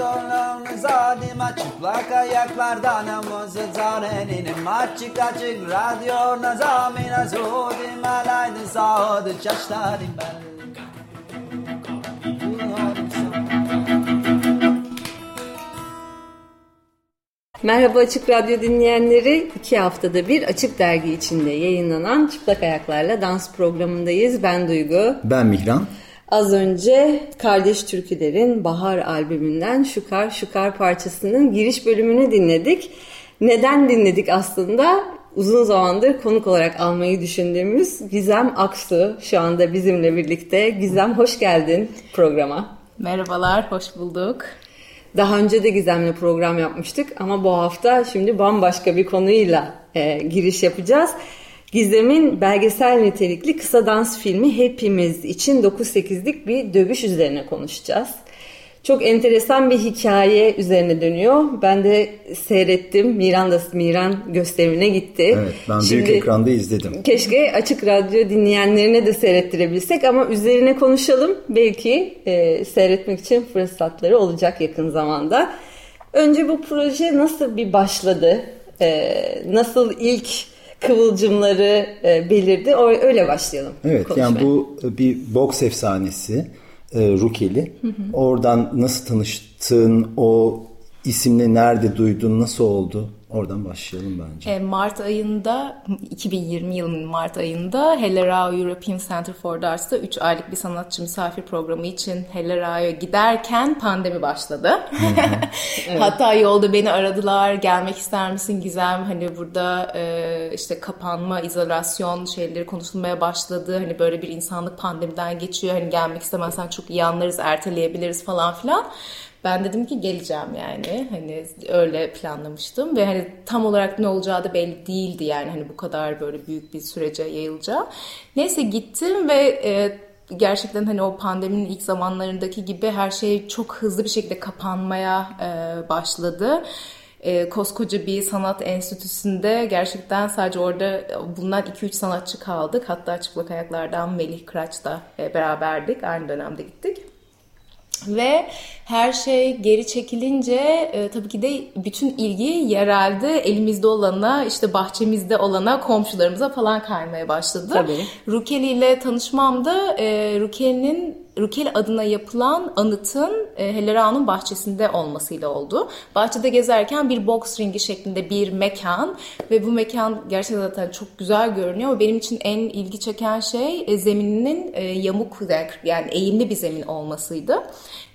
zorlarınıza dima çıplak ayaklardan namazı zarenin açık açık radyo nazamina zudim alaydı sağdı çaştarim ben. Merhaba Açık Radyo dinleyenleri. iki haftada bir Açık Dergi içinde yayınlanan Çıplak Ayaklarla Dans programındayız. Ben Duygu. Ben Mihran. Az önce Kardeş Türküler'in Bahar albümünden Şukar Şukar parçasının giriş bölümünü dinledik. Neden dinledik aslında? Uzun zamandır konuk olarak almayı düşündüğümüz Gizem Aksu şu anda bizimle birlikte. Gizem hoş geldin programa. Merhabalar, hoş bulduk. Daha önce de Gizem'le program yapmıştık ama bu hafta şimdi bambaşka bir konuyla e, giriş yapacağız. Gizem'in belgesel nitelikli kısa dans filmi Hepimiz için 9-8'lik bir dövüş üzerine konuşacağız. Çok enteresan bir hikaye üzerine dönüyor. Ben de seyrettim. Miran da Miran gösterimine gitti. Evet ben Şimdi, büyük ekranda izledim. Keşke açık radyo dinleyenlerine de seyrettirebilsek ama üzerine konuşalım. Belki e, seyretmek için fırsatları olacak yakın zamanda. Önce bu proje nasıl bir başladı? E, nasıl ilk kıvılcımları e, belirdi? Öyle başlayalım. Evet konuşmaya. yani bu bir boks efsanesi e, Rukeli. Hı hı. Oradan nasıl tanıştın, o isimle nerede duydun, nasıl oldu? Oradan başlayalım bence. E, Mart ayında, 2020 yılının Mart ayında Hellerao European Center for the Arts'ta 3 aylık bir sanatçı misafir programı için Hellerao'ya giderken pandemi başladı. evet. Hatta yolda beni aradılar, gelmek ister misin Gizem? Hani burada e, işte kapanma, izolasyon şeyleri konuşulmaya başladı. Hani böyle bir insanlık pandemiden geçiyor. Hani gelmek istemezsen çok iyi anlarız, erteleyebiliriz falan filan. Ben dedim ki geleceğim yani hani öyle planlamıştım ve hani tam olarak ne olacağı da belli değildi yani hani bu kadar böyle büyük bir sürece yayılacağı. Neyse gittim ve e, gerçekten hani o pandeminin ilk zamanlarındaki gibi her şey çok hızlı bir şekilde kapanmaya e, başladı. E, koskoca bir sanat enstitüsünde gerçekten sadece orada bulunan 2-3 sanatçı kaldık. Hatta çıplak ayaklardan Melih Kıraç'la e, beraberdik. Aynı dönemde gittik. Ve her şey geri çekilince e, tabii ki de bütün ilgi yerelde elimizde olana, işte bahçemizde olana, komşularımıza falan kaymaya başladı. Tabii. Rukeli ile tanışmamda e, Rukeli'nin Rukeli adına yapılan anıtın e, Hellera'nın bahçesinde olmasıyla oldu. Bahçede gezerken bir boks ringi şeklinde bir mekan ve bu mekan gerçekten zaten çok güzel görünüyor. Benim için en ilgi çeken şey e, zemininin e, yamuk yani eğimli bir zemin olmasıydı.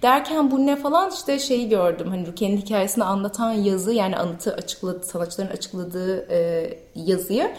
Derken bu ne falan işte şeyi gördüm. Hani Rukiye'nin hikayesini anlatan yazı yani anıtı açıkladı, sanatçıların açıkladığı e, yazıyı.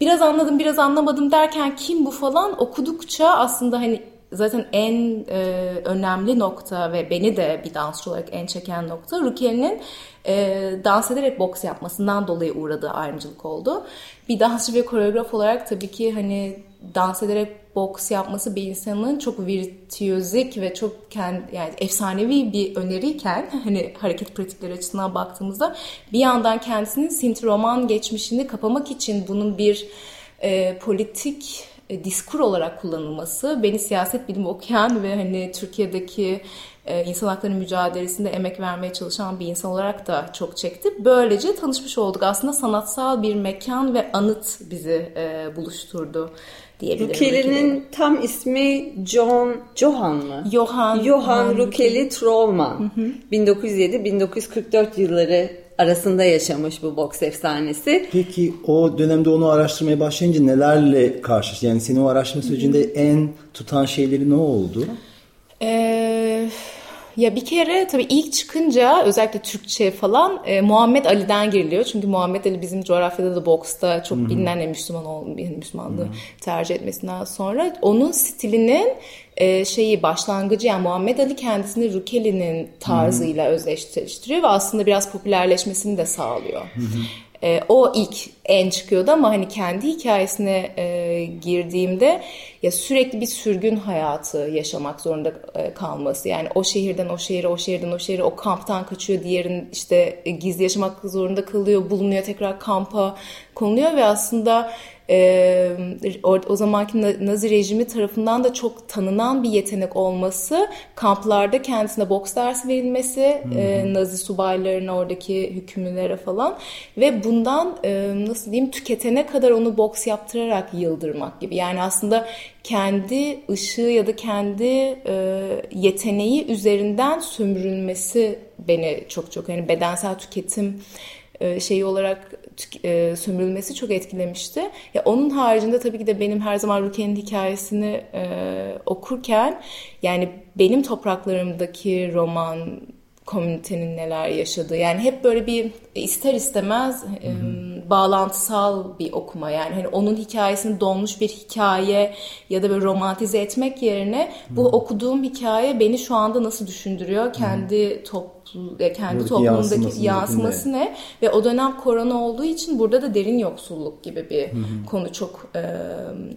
Biraz anladım biraz anlamadım derken kim bu falan okudukça aslında hani zaten en e, önemli nokta ve beni de bir dansçı olarak en çeken nokta Rukiye'nin e, dans ederek boks yapmasından dolayı uğradığı ayrımcılık oldu. Bir dansçı ve koreograf olarak tabii ki hani dans ederek boks yapması bir insanın çok virtüözik ve çok kendi, yani efsanevi bir öneriyken hani hareket pratikleri açısından baktığımızda bir yandan kendisinin sintroman geçmişini kapamak için bunun bir e, politik e, diskur olarak kullanılması beni siyaset bilimi okuyan ve hani Türkiye'deki e, insan hakları mücadelesinde emek vermeye çalışan bir insan olarak da çok çekti. Böylece tanışmış olduk. Aslında sanatsal bir mekan ve anıt bizi e, buluşturdu diyebilirim. Rukeli'nin tam ismi John Johan mı? Johan. Johan Rukeli Trollman. 1907-1944 yılları arasında yaşamış bu boks efsanesi. Peki o dönemde onu araştırmaya başlayınca nelerle karşı yani senin o araştırma sürecinde en tutan şeyleri ne oldu? Eee ya bir kere tabii ilk çıkınca özellikle Türkçe falan e, Muhammed Ali'den giriliyor. Çünkü Muhammed Ali bizim coğrafyada da boksta çok Hı-hı. bilinen en Müslüman ol, Müslümanlığı Hı-hı. tercih etmesinden sonra onun stilinin e, şeyi başlangıcı yani Muhammed Ali kendisini Rukeli'nin tarzıyla Hı-hı. özdeşleştiriyor ve aslında biraz popülerleşmesini de sağlıyor. Hı-hı. E, o ilk en çıkıyordu ama hani kendi hikayesine e, girdiğimde ya sürekli bir sürgün hayatı yaşamak zorunda e, kalması. Yani o şehirden o şehire, o şehirden o şehire, o kamptan kaçıyor, diğerin işte e, gizli yaşamak zorunda kalıyor, bulunuyor, tekrar kampa konuluyor ve aslında e, o, o zamanki Nazi rejimi tarafından da çok tanınan bir yetenek olması, kamplarda kendisine boks dersi verilmesi, e, Nazi subaylarına, oradaki hükümlülere falan ve bundan e, nasıl diyeyim tüketene kadar onu boks yaptırarak yıldırmak gibi. Yani aslında kendi ışığı ya da kendi e, yeteneği üzerinden sömürülmesi beni çok çok yani bedensel tüketim şeyi olarak e, sömürülmesi çok etkilemişti. Ya onun haricinde tabii ki de benim her zaman Rukiye'nin hikayesini e, okurken yani benim topraklarımdaki roman komünitenin neler yaşadığı yani hep böyle bir ister istemez e, bağlantısal bir okuma yani hani onun hikayesini donmuş bir hikaye ya da böyle romantize etmek yerine bu okuduğum hikaye beni şu anda nasıl düşündürüyor kendi top kendi Buradaki yansıması, yansıması ne? ve o dönem korona olduğu için burada da derin yoksulluk gibi bir Hı-hı. konu çok e,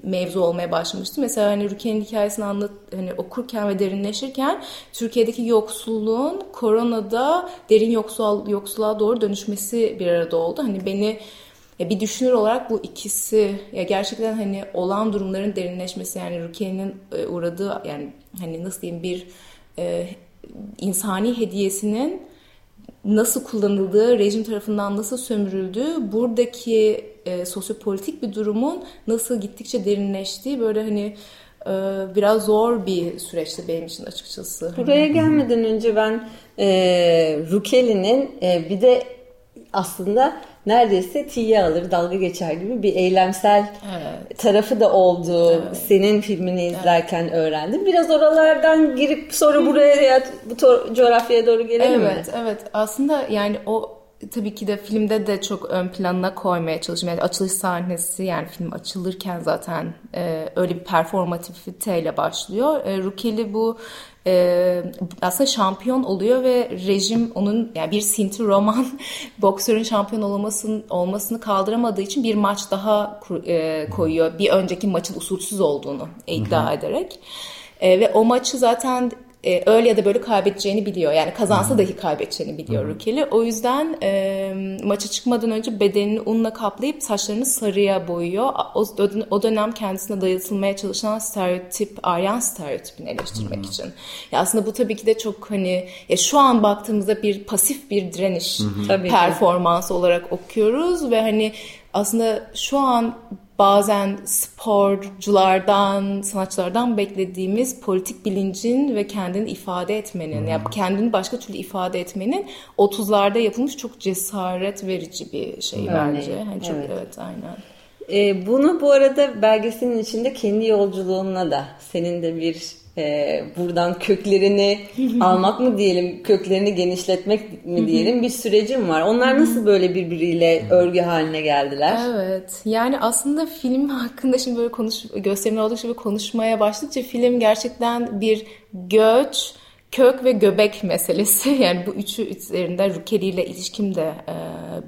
mevzu olmaya başlamıştı. Mesela hani Rukiye'nin hikayesini anlat hani okurken ve derinleşirken Türkiye'deki yoksulluğun koronada derin yoksul yoksulluğa doğru dönüşmesi bir arada oldu. Hani beni ya bir düşünür olarak bu ikisi ya gerçekten hani olan durumların derinleşmesi yani Rukiye'nin e, uğradığı yani hani nasıl diyeyim bir e, insani hediyesinin nasıl kullanıldığı, rejim tarafından nasıl sömürüldüğü, buradaki e, sosyopolitik bir durumun nasıl gittikçe derinleştiği böyle hani e, biraz zor bir süreçti benim için açıkçası. Buraya gelmeden önce ben e, Rukeli'nin e, bir de aslında neredeyse tiye alır, dalga geçer gibi bir eylemsel evet. tarafı da olduğu evet. senin filmini izlerken evet. öğrendim. Biraz oralardan girip sonra buraya ya bu coğrafyaya doğru gelelim evet, mi? Evet, Aslında yani o tabii ki de filmde de çok ön planına koymaya çalıştım. Yani açılış sahnesi yani film açılırken zaten e, öyle bir performatifiteyle başlıyor. E, Rukeli bu e, aslında şampiyon oluyor ve rejim onun yani bir Sinti Roman boksörün şampiyon olmasının olmasını kaldıramadığı için bir maç daha e, koyuyor. Bir önceki maçın usulsüz olduğunu iddia Hı-hı. ederek. E, ve o maçı zaten e, öyle ya da böyle kaybedeceğini biliyor. Yani kazansa dahi kaybedeceğini biliyor Rukeli. O yüzden e, maça çıkmadan önce bedenini unla kaplayıp saçlarını sarıya boyuyor. O, o dönem kendisine dayatılmaya çalışan stereotip, Aryan stereotipini eleştirmek hmm. için. Ya aslında bu tabii ki de çok hani ya şu an baktığımızda bir pasif bir direniş hmm. performansı olarak okuyoruz ve hani aslında şu an bazen sporculardan, sanatçılardan beklediğimiz politik bilincin ve kendini ifade etmenin, hmm. yani kendini başka türlü ifade etmenin 30'larda yapılmış çok cesaret verici bir şey Örneğin. bence. Yani çok evet, evet aynen. E, bunu bu arada belgeselin içinde kendi yolculuğuna da senin de bir e, buradan köklerini almak mı diyelim, köklerini genişletmek mi diyelim bir sürecim var. Onlar nasıl böyle birbiriyle örgü haline geldiler? Evet. Yani aslında film hakkında şimdi böyle konuş gösterimler oldukça bir konuşmaya başladıkça film gerçekten bir göç, kök ve göbek meselesi yani bu üçü üzerinde Rukeli ile ilişkim de e,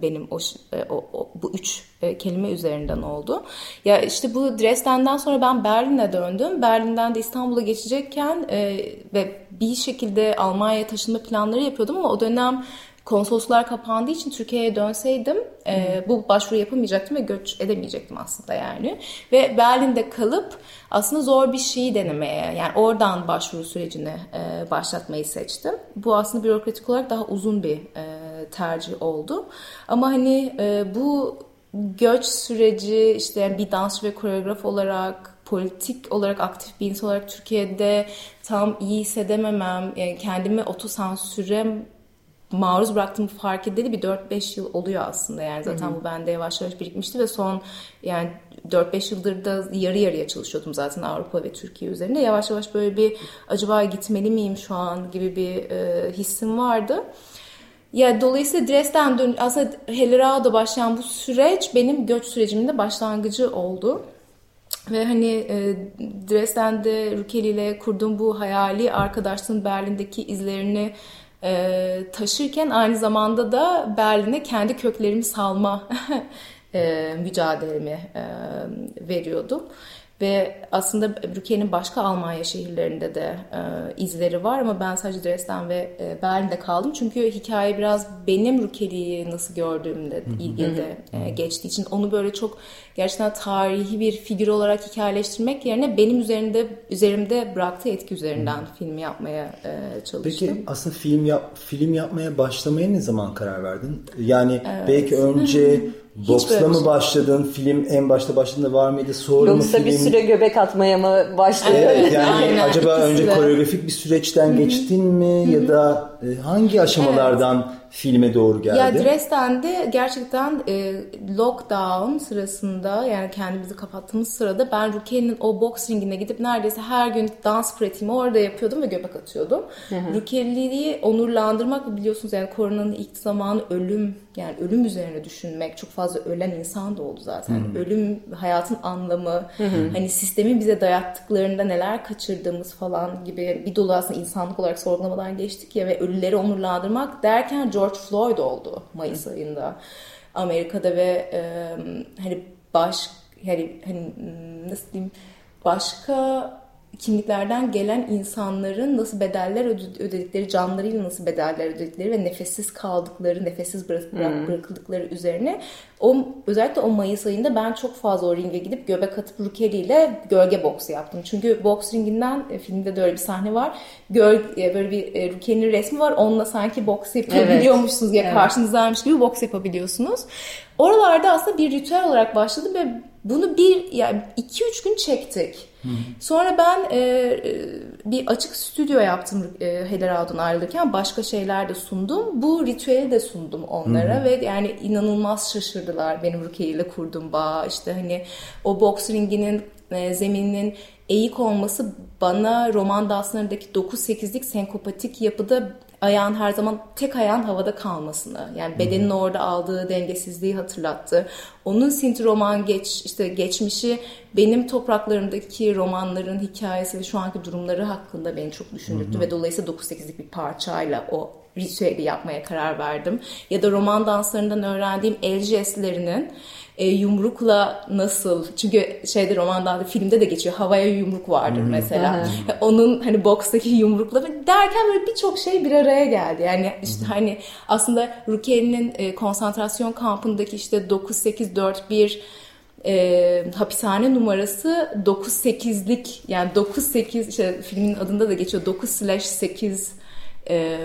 benim o, e, o, o bu üç e, kelime üzerinden oldu. Ya işte bu Dresden'den sonra ben Berlin'e döndüm. Berlin'den de İstanbul'a geçecekken e, ve bir şekilde Almanya'ya taşınma planları yapıyordum ama o dönem konsoloslar kapandığı için Türkiye'ye dönseydim e, bu başvuru yapamayacaktım ve göç edemeyecektim aslında yani. Ve Berlin'de kalıp aslında zor bir şeyi denemeye yani oradan başvuru sürecini e, başlatmayı seçtim. Bu aslında bürokratik olarak daha uzun bir e, tercih oldu. Ama hani e, bu göç süreci işte bir dansçı ve koreograf olarak politik olarak aktif bir insan olarak Türkiye'de tam iyi hissedememem, yani kendimi otosansüre maruz bıraktığımı fark edeli bir 4-5 yıl oluyor aslında yani zaten Hı-hı. bu bende yavaş yavaş birikmişti ve son yani 4-5 yıldır da yarı yarıya çalışıyordum zaten Avrupa ve Türkiye üzerinde yavaş yavaş böyle bir acaba gitmeli miyim şu an gibi bir e, hissim vardı. Ya dolayısıyla Dresden dön aslında Hellerau'da başlayan bu süreç benim göç sürecimin de başlangıcı oldu. Ve hani e, Dresden'de Rukeli ile kurduğum bu hayali arkadaşlığın Berlin'deki izlerini e, taşırken aynı zamanda da Berlin'e kendi köklerimi salma e, mücadelemi e, veriyordum. Ve aslında Brücke'nin başka Almanya şehirlerinde de e, izleri var ama ben sadece Dresden ve e, Berlin'de kaldım. Çünkü hikaye biraz benim Rükeli'yi nasıl gördüğümle ilgili de e, geçtiği için onu böyle çok gerçekten tarihi bir figür olarak hikayeleştirmek yerine benim üzerinde üzerimde bıraktığı etki üzerinden film yapmaya e, çalıştım. Peki aslında film yap, film yapmaya başlamaya ne zaman karar verdin? Yani belki önce Boksla mı şey. başladın? Film en başta başladığında var mıydı? Sonra mı Yoksa film? bir süre göbek atmaya mı başladı? Evet yani Aynen, acaba ikisi önce de. koreografik bir süreçten geçtin mi ya da e, hangi aşamalardan filme doğru geldi? Ya Dresden'de gerçekten e, lockdown sırasında yani kendimizi kapattığımız sırada ben Rukiye'nin o boks ringine gidip neredeyse her gün dans pratiğimi orada yapıyordum ve göbek atıyordum. Rukiyeliği onurlandırmak biliyorsunuz yani koronanın ilk zamanı ölüm yani ölüm üzerine düşünmek çok fazla ölen insan da oldu zaten. Ölüm hayatın anlamı hani sistemin bize dayattıklarında neler kaçırdığımız falan gibi bir dolu aslında insanlık olarak sorgulamadan geçtik ya ve ölüleri onurlandırmak derken George Floyd oldu Mayıs ayında. Amerika'da ve e, hani baş hani, hani nasıl diyeyim başka kimliklerden gelen insanların nasıl bedeller öde- ödedikleri, canlarıyla nasıl bedeller ödedikleri ve nefessiz kaldıkları, nefessiz bırak, bırak- bırakıldıkları üzerine o özellikle o Mayıs ayında ben çok fazla o ringe gidip göbek atıp Rukeli ile gölge boksu yaptım. Çünkü boks ringinden e, filmde de öyle bir sahne var. Göl, e, böyle bir e, Rukeli'nin resmi var. Onunla sanki boks yapabiliyormuşsunuz ya Evet. karşınızdaymış gibi boks yapabiliyorsunuz. Oralarda aslında bir ritüel olarak başladı ve bunu bir yani 2-3 gün çektik. Sonra ben e, e, bir açık stüdyo yaptım e, Hellerau'dan ayrılırken başka şeyler de sundum. Bu ritüeli de sundum onlara ve yani inanılmaz şaşırdılar benim Rukiye ile kurduğum bağ. İşte hani o boks ringinin e, zemininin eğik olması bana roman danslarındaki 9-8'lik senkopatik yapıda ayağın her zaman tek ayağın havada kalmasını yani bedenin orada aldığı dengesizliği hatırlattı. Onun Sinti roman geç işte geçmişi benim topraklarımdaki romanların hikayesi ve şu anki durumları hakkında beni çok düşündürttü ve dolayısıyla 9-8'lik bir parçayla o ritüeli yapmaya karar verdim. Ya da roman danslarından öğrendiğim el jestlerinin e, yumrukla nasıl çünkü şeyde romanda filmde de geçiyor havaya yumruk vardır mesela. Onun hani bokstaki yumrukla derken böyle birçok şey bir araya geldi. Yani işte hani aslında Rukiye'nin e, konsantrasyon kampındaki işte 9-8-4-1 e, hapishane numarası 9-8'lik yani 9-8 işte filmin adında da geçiyor 9/8 e,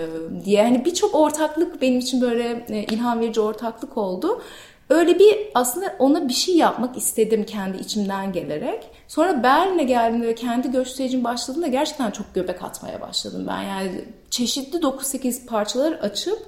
diye hani birçok ortaklık benim için böyle e, ilham verici ortaklık oldu. Öyle bir aslında ona bir şey yapmak istedim kendi içimden gelerek. Sonra Berlin'e geldiğimde ve kendi göç sürecim başladığında gerçekten çok göbek atmaya başladım ben. Yani çeşitli 9-8 parçalar açıp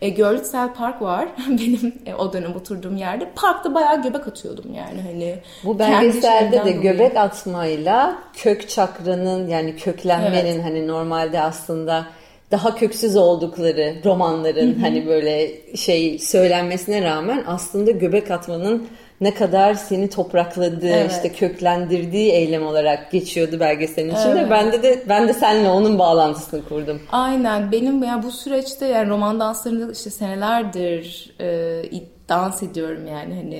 e, Görlitzel Park var benim e, o dönem oturduğum yerde. Parkta bayağı göbek atıyordum yani hani. Bu belgeselde de göbek dolayı. atmayla kök çakranın yani köklenmenin Evet. hani normalde aslında daha köksüz oldukları romanların hani böyle şey söylenmesine rağmen aslında göbek atmanın ne kadar seni toprakladığı Evet. işte köklendirdiği eylem olarak geçiyordu belgeselin içinde. Evet. Ben de de ben de seninle onun bağlantısını kurdum. Aynen benim yani bu süreçte yani roman danslarında işte senelerdir e, dans ediyorum yani hani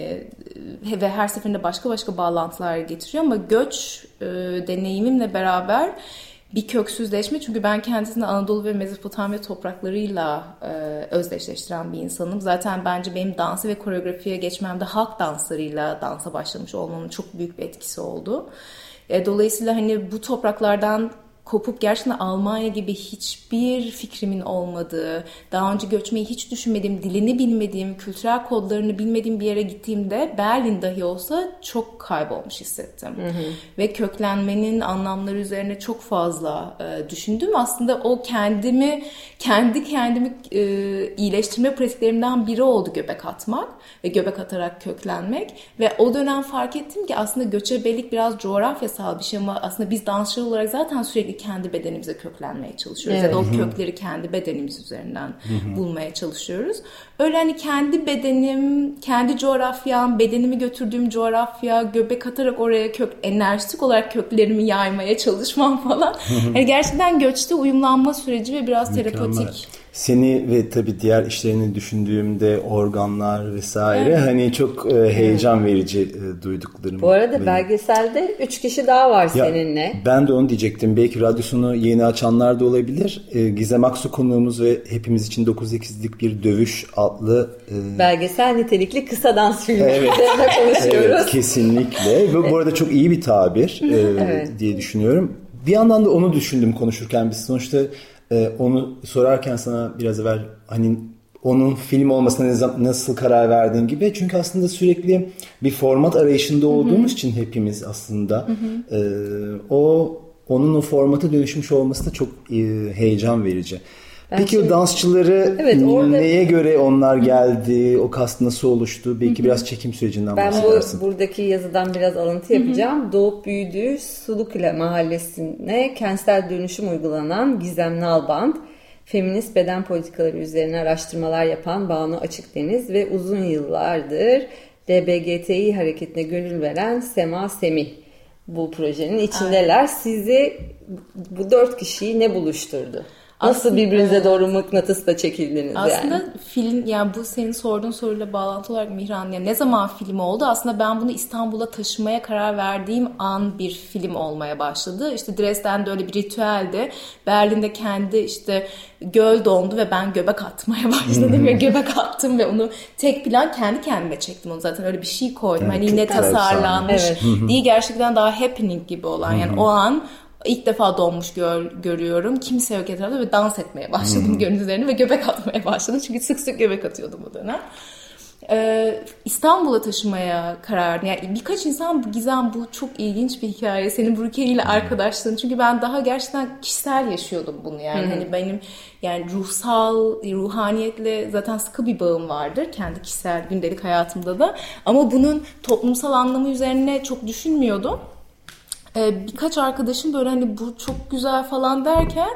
e, ve her seferinde başka başka bağlantılar getiriyor ama göç e, deneyimimle beraber bir köksüzleşme çünkü ben kendisini Anadolu ve Mezopotamya topraklarıyla e, özdeşleştiren bir insanım. Zaten bence benim dansı ve koreografiye geçmemde halk danslarıyla dansa başlamış olmamın çok büyük bir etkisi oldu. E, dolayısıyla hani bu topraklardan kopup gerçekten Almanya gibi hiçbir fikrimin olmadığı, daha önce göçmeyi hiç düşünmediğim, dilini bilmediğim, kültürel kodlarını bilmediğim bir yere gittiğimde Berlin dahi olsa çok kaybolmuş hissettim. Ve köklenmenin anlamları üzerine çok fazla e, düşündüm. Aslında o kendimi, kendi kendimi e, iyileştirme pratiklerimden biri oldu göbek atmak ve göbek atarak köklenmek. Ve o dönem fark ettim ki aslında göçebelik biraz coğrafyasal bir şey ama aslında biz dansçılar olarak zaten sürekli kendi bedenimize köklenmeye çalışıyoruz. Ya da o kökleri kendi bedenimiz üzerinden bulmaya çalışıyoruz. Öyle hani kendi bedenim, kendi coğrafyam, bedenimi götürdüğüm coğrafya, göbek atarak oraya kök, enerjik olarak köklerimi yaymaya çalışmam falan. hani gerçekten göçte uyumlanma süreci ve biraz Mükemmel. terapotik. Seni ve tabii diğer işlerini düşündüğümde organlar vesaire evet. hani çok e, heyecan verici e, duyduklarım. Bu arada benim. belgeselde 3 kişi daha var ya, seninle. Ben de onu diyecektim. Belki radyosunu yeni açanlar da olabilir. E, Gizem Aksu konuğumuz ve hepimiz için 9-8'lik bir dövüş adlı e... belgesel nitelikli kısa dans filmi evet. konuşuyoruz. Evet, kesinlikle. Ve bu arada çok iyi bir tabir e, evet. diye düşünüyorum. Bir yandan da onu düşündüm konuşurken biz sonuçta e, onu sorarken sana biraz evvel hani onun film olmasına nasıl karar verdiğin gibi çünkü aslında sürekli bir format arayışında olduğumuz Hı-hı. için hepimiz aslında e, o onun o formata dönüşmüş olması da çok e, heyecan verici. Ben Peki şey, o dansçıları evet, orada, neye göre onlar geldi? O kast nasıl oluştu? Belki hı. biraz çekim sürecinden ben bahsedersin. Ben bu, buradaki yazıdan biraz alıntı yapacağım. Hı hı. Doğup büyüdüğü Sulukule mahallesine kentsel dönüşüm uygulanan Gizem Nalband, feminist beden politikaları üzerine araştırmalar yapan Banu Açıkdeniz ve uzun yıllardır LBGTİ hareketine gönül veren Sema Semih bu projenin içindeler. Aynen. Sizi bu dört kişiyi ne buluşturdu? Nasıl birbirinize doğru mıknatısla çekildiniz aslında yani? Aslında film yani bu senin sorduğun soruyla bağlantılı olarak Mihran yani ne zaman film oldu? Aslında ben bunu İstanbul'a taşımaya karar verdiğim an bir film olmaya başladı. İşte Dresden'de öyle bir ritüeldi. Berlin'de kendi işte göl dondu ve ben göbek atmaya başladım ve göbek attım ve onu tek plan kendi kendime çektim onu zaten öyle bir şey koydum. Evet, hani yine tasarlanmış evet. değil gerçekten daha happening gibi olan yani o an ilk defa donmuş gör, görüyorum. Kimse yok etrafta ve dans etmeye başladım hmm. gönül üzerine ve göbek atmaya başladım. Çünkü sık sık göbek atıyordum o dönem. Ee, İstanbul'a taşımaya karar. Yani birkaç insan Gizem bu çok ilginç bir hikaye. Senin Brukeli ile arkadaşlığın. Çünkü ben daha gerçekten kişisel yaşıyordum bunu yani. Hı-hı. Hani benim yani ruhsal, ruhaniyetle zaten sıkı bir bağım vardır. Kendi kişisel gündelik hayatımda da. Ama bunun toplumsal anlamı üzerine çok düşünmüyordum e, birkaç arkadaşım böyle hani bu çok güzel falan derken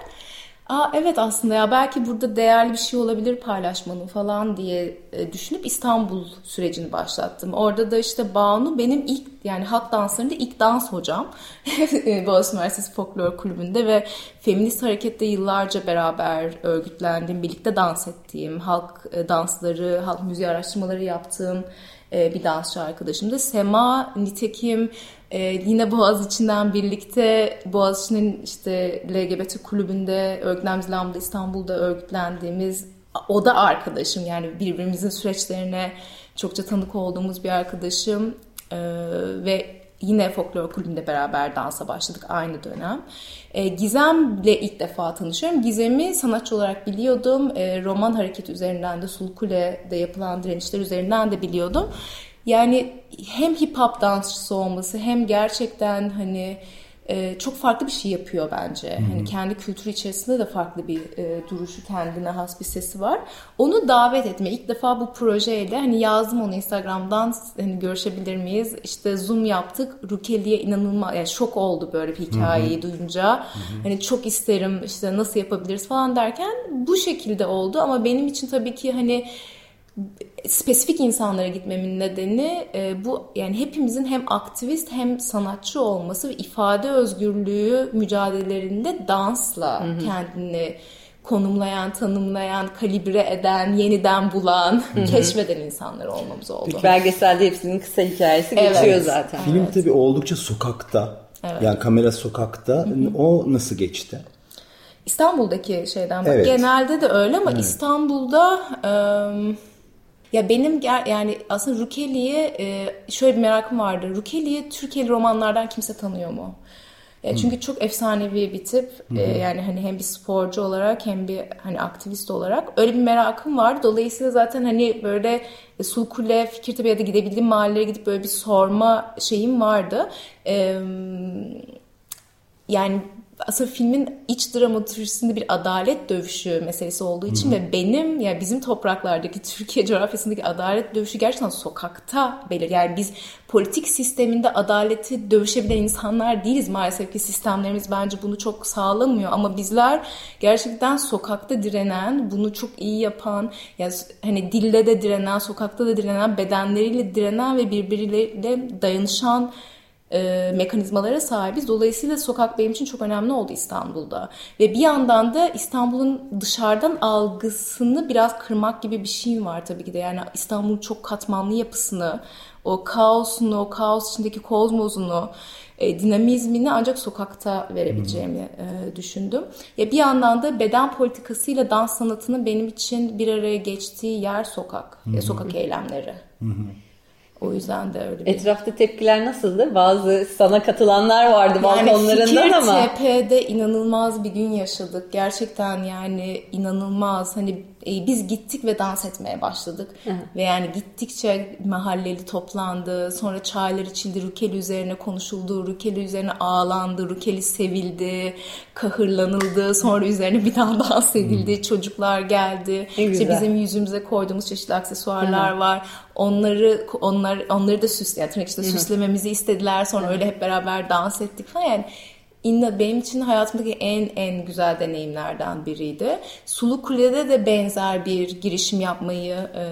Aa, evet aslında ya belki burada değerli bir şey olabilir paylaşmanın falan diye e, düşünüp İstanbul sürecini başlattım. Orada da işte Banu benim ilk yani halk danslarında ilk dans hocam. E, Boğaziçi Üniversitesi Folklor Kulübü'nde ve feminist harekette yıllarca beraber örgütlendiğim, birlikte dans ettiğim, halk e, dansları, halk müziği araştırmaları yaptığım bir dansçı arkadaşımdı. Sema nitekim ee, yine Boğaziçi'nden birlikte Boğaziçi'nin işte LGBT kulübünde örgütlendiğimiz Lambda İstanbul'da örgütlendiğimiz o da arkadaşım yani birbirimizin süreçlerine çokça tanık olduğumuz bir arkadaşım ee, ve yine folklor kulübünde beraber dansa başladık aynı dönem. E, Gizem'le ilk defa tanışıyorum. Gizem'i sanatçı olarak biliyordum. E, roman hareket üzerinden de Sulkule'de yapılan direnişler üzerinden de biliyordum. Yani hem hip hop dansçısı olması hem gerçekten hani e, çok farklı bir şey yapıyor bence. Hı-hı. Hani kendi kültürü içerisinde de farklı bir e, duruşu, kendine has bir sesi var. Onu davet etme. İlk defa bu projeyle hani yazdım onu Instagram'dan hani görüşebilir miyiz? İşte Zoom yaptık. Rukeli'ye inanılmaz yani şok oldu böyle bir hikayeyi Hı-hı. duyunca. Hı-hı. Hani çok isterim işte nasıl yapabiliriz falan derken bu şekilde oldu ama benim için tabii ki hani spesifik insanlara gitmemin nedeni e, bu yani hepimizin hem aktivist hem sanatçı olması ve ifade özgürlüğü mücadelelerinde dansla hı hı. kendini konumlayan, tanımlayan, kalibre eden, yeniden bulan, Hı-hı. keşfeden insanlar olmamız oldu. Peki belgeselde hepsinin kısa hikayesi evet. geçiyor zaten. Film evet. tabii oldukça sokakta. Evet. Yani kamera sokakta. Hı-hı. O nasıl geçti? İstanbul'daki şeyden bak. Evet. Genelde de öyle ama evet. İstanbul'da... Iı, ya benim yani aslında Rukeli'ye şöyle bir merakım vardı. Rukeli'yi Türkiye'li romanlardan kimse tanıyor mu? E, çünkü hmm. çok efsanevi bir tip. Hmm. Yani hani hem bir sporcu olarak hem bir hani aktivist olarak öyle bir merakım var. Dolayısıyla zaten hani böyle e, Sulkule, Fikirtepe'ye de gidebildiğim mahallelere gidip böyle bir sorma şeyim vardı. E, yani aslında filmin iç dramaturjisinde bir adalet dövüşü meselesi olduğu için Hı-hı. ve benim yani bizim topraklardaki Türkiye coğrafyasındaki adalet dövüşü gerçekten sokakta belir. Yani biz politik sisteminde adaleti dövüşebilen insanlar değiliz maalesef ki sistemlerimiz bence bunu çok sağlamıyor ama bizler gerçekten sokakta direnen, bunu çok iyi yapan, yani hani dille de direnen, sokakta da direnen, bedenleriyle direnen ve birbirleriyle dayanışan e, mekanizmalara sahibiz. Dolayısıyla sokak benim için çok önemli oldu İstanbul'da. Ve bir yandan da İstanbul'un dışarıdan algısını biraz kırmak gibi bir şeyim var tabii ki de. Yani İstanbul'un çok katmanlı yapısını, o kaosunu, o kaos içindeki kozmosunu, e, dinamizmini ancak sokakta verebileceğimi e, düşündüm. Ya bir yandan da beden politikasıyla dans sanatının benim için bir araya geçtiği yer sokak, e, sokak eylemleri. O yüzden de öyle bir... Etrafta tepkiler nasıldı? Bazı sana katılanlar vardı yani balkonlarından ama. Yani Fikirtepe'de inanılmaz bir gün yaşadık. Gerçekten yani inanılmaz. Hani e, biz gittik ve dans etmeye başladık. Hı. Ve yani gittikçe mahalleli toplandı. Sonra çaylar içildi. Rukeli üzerine konuşuldu. Rukeli üzerine ağlandı. Rukeli sevildi. Kahırlanıldı. Sonra üzerine bir daha dans edildi. Hı. Çocuklar geldi. İşte bizim yüzümüze koyduğumuz çeşitli aksesuarlar Hı. var. Onları onlar onları da süsle, yani işte süslememizi istediler. Sonra öyle hep beraber dans ettik falan. Yani İnna benim için hayatımdaki en en güzel deneyimlerden biriydi. Sulu Kule'de de benzer bir girişim yapmayı e,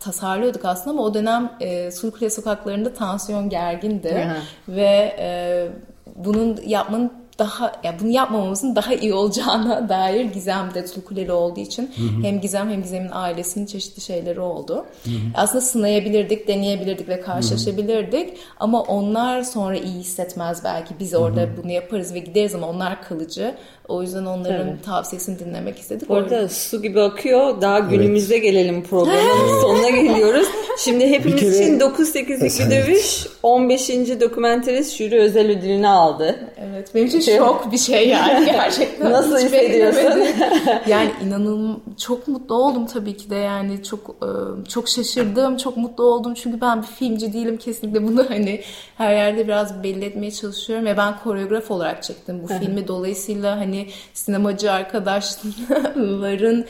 tasarlıyorduk aslında ama o dönem e, Sulu Kule sokaklarında tansiyon gergindi ve e, bunun yapmanın daha yani bunu yapmamamızın daha iyi olacağına dair Gizem de Kuleli olduğu için hı hı. hem Gizem hem Gizem'in ailesinin çeşitli şeyleri oldu. Hı hı. Aslında sınayabilirdik, deneyebilirdik ve karşılaşabilirdik hı hı. ama onlar sonra iyi hissetmez belki. Biz orada hı hı. bunu yaparız ve gideriz ama onlar kalıcı. O yüzden onların Tabii. tavsiyesini dinlemek istedik. Orada su gibi akıyor. Daha günümüze evet. gelelim programın sonuna geliyoruz. Şimdi hepimiz kere... için 9-8'lik bir dövüş 15. dokumenterist jüri özel ödülünü aldı. Evet benim için şey... şok bir şey yani gerçekten. Nasıl hissediyorsun? yani inanılmaz çok mutlu oldum tabii ki de yani çok çok şaşırdım çok mutlu oldum çünkü ben bir filmci değilim kesinlikle bunu hani her yerde biraz belli etmeye çalışıyorum ve ben koreograf olarak çektim bu filmi dolayısıyla hani sinemacı arkadaşların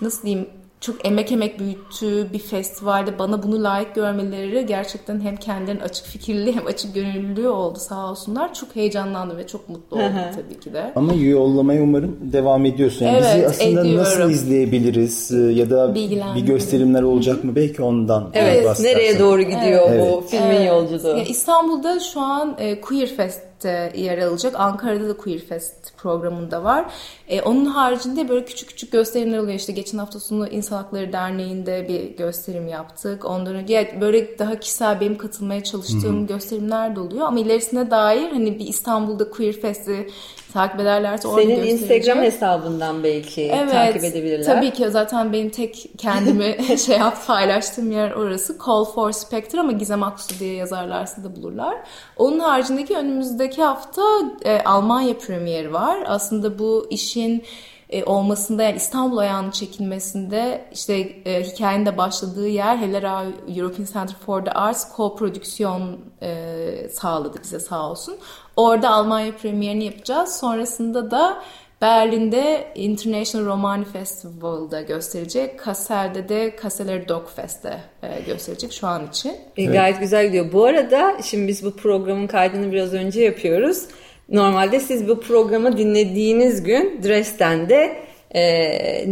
nasıl diyeyim çok emek emek büyüttüğü bir festivalde bana bunu layık görmeleri gerçekten hem kendilerinin açık fikirli hem açık gönüllülüğü oldu sağ olsunlar. Çok heyecanlandım ve çok mutlu oldum tabii ki de. Ama yollamaya umarım devam ediyorsun. Yani evet, bizi aslında ediyorum. nasıl izleyebiliriz e, ya da bir gösterimler olacak mı? Belki ondan. Evet, nereye doğru gidiyor evet. bu filmin evet. yolculuğu? Ya İstanbul'da şu an e, Queer Fest yer alacak. Ankara'da da Queer Fest programında var. E, onun haricinde böyle küçük küçük gösterimler oluyor. İşte geçen hafta sonu İnsan Hakları Derneği'nde bir gösterim yaptık. Ondan önce böyle daha kişisel benim katılmaya çalıştığım Hı-hı. gösterimler de oluyor. Ama ilerisine dair hani bir İstanbul'da Queer Fest'i takip ederlerse orada Senin Instagram hesabından belki evet, takip edebilirler. Tabii ki zaten benim tek kendimi şey yap paylaştığım yer orası. Call for Spectre ama Gizem Aksu diye yazarlarsa da bulurlar. Onun haricindeki önümüzdeki hafta e, Almanya premieri var. Aslında bu işin e, olmasında yani İstanbul ayağının çekilmesinde işte e, hikayenin de başladığı yer Helera European Center for the Arts co-prodüksiyon e, sağladı bize sağ olsun. Orada Almanya premierini yapacağız. Sonrasında da Berlin'de International Romani Festival'da gösterecek. Kassel'de de Kasseler Dog Fest'te e, gösterecek şu an için. E, gayet güzel gidiyor. Bu arada şimdi biz bu programın kaydını biraz önce yapıyoruz. Normalde siz bu programı dinlediğiniz gün Dresden'de e,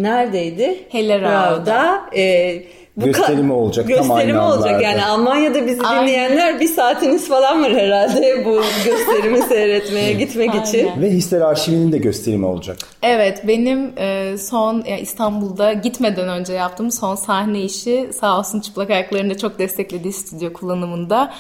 neredeydi? Hellerau'da. E, bu gösterimi olacak. Gösterimi olacak. Yani Almanya'da bizi Aynen. dinleyenler bir saatiniz falan var herhalde bu gösterimi seyretmeye gitmek Aynen. için. Ve Hisler Arşivi'nin de gösterimi olacak. Evet benim e, son yani İstanbul'da gitmeden önce yaptığım son sahne işi sağ olsun çıplak ayaklarında çok desteklediği stüdyo kullanımında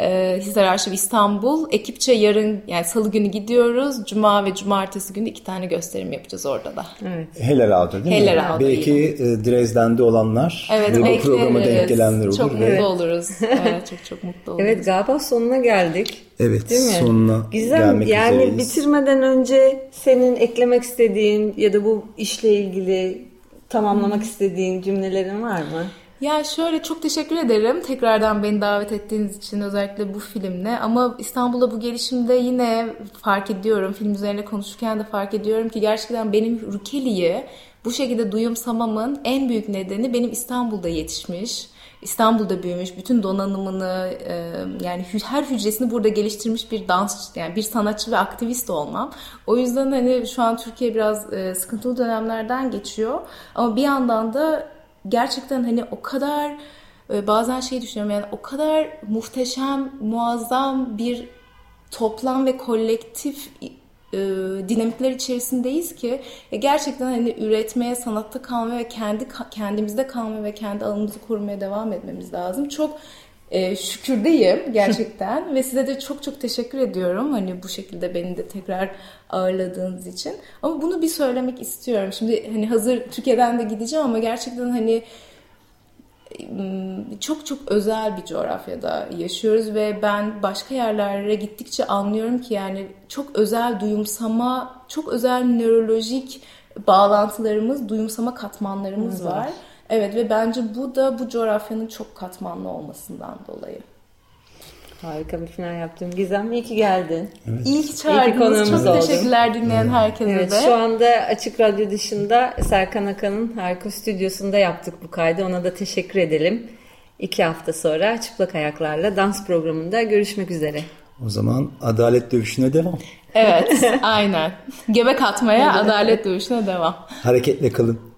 e, Hisar Arşiv İstanbul. Ekipçe yarın yani salı günü gidiyoruz. Cuma ve cumartesi günü iki tane gösterim yapacağız orada da. Evet. Hellerau'da değil mi? Hellerau'da. Belki e, Dresden'de olanlar evet, ve bu programa denk gelenler olur. Çok mutlu evet. oluruz. Evet, çok çok mutlu oluruz. Evet galiba sonuna geldik. Evet Değil mi? sonuna Gizem, gelmek yani üzereyiz. bitirmeden önce senin eklemek istediğin ya da bu işle ilgili tamamlamak istediğin cümlelerin var mı? Ya şöyle çok teşekkür ederim tekrardan beni davet ettiğiniz için özellikle bu filmle. Ama İstanbul'da bu gelişimde yine fark ediyorum. Film üzerine konuşurken de fark ediyorum ki gerçekten benim Rukeli'yi bu şekilde duyumsamamın en büyük nedeni benim İstanbul'da yetişmiş. İstanbul'da büyümüş, bütün donanımını yani her hücresini burada geliştirmiş bir dans yani bir sanatçı ve aktivist olmam. O yüzden hani şu an Türkiye biraz sıkıntılı dönemlerden geçiyor. Ama bir yandan da gerçekten hani o kadar e, bazen şey düşünüyorum yani o kadar muhteşem, muazzam bir toplam ve kolektif e, dinamikler içerisindeyiz ki e, gerçekten hani üretmeye, sanatta kalmaya ve kendi kendimizde kalmaya ve kendi alanımızı korumaya devam etmemiz lazım. Çok e, şükürdeyim gerçekten ve size de çok çok teşekkür ediyorum hani bu şekilde beni de tekrar ağırladığınız için. Ama bunu bir söylemek istiyorum. Şimdi hani hazır Türkiye'den de gideceğim ama gerçekten hani çok çok özel bir coğrafyada yaşıyoruz ve ben başka yerlere gittikçe anlıyorum ki yani çok özel duyumsama, çok özel nörolojik bağlantılarımız, duyumsama katmanlarımız var. var. Evet ve bence bu da bu coğrafyanın çok katmanlı olmasından dolayı. Harika bir final yaptın. Gizem iyi ki geldin. Evet. İyi ki çağırdınız. Çok oldun. teşekkürler dinleyen herkese evet, de. Şu anda Açık Radyo dışında Serkan Akan'ın harika stüdyosunda yaptık bu kaydı. Ona da teşekkür edelim. İki hafta sonra Çıplak Ayaklarla dans programında görüşmek üzere. O zaman adalet dövüşüne devam. Evet, aynen. Gebek atmaya adalet dövüşüne devam. Hareketle kalın.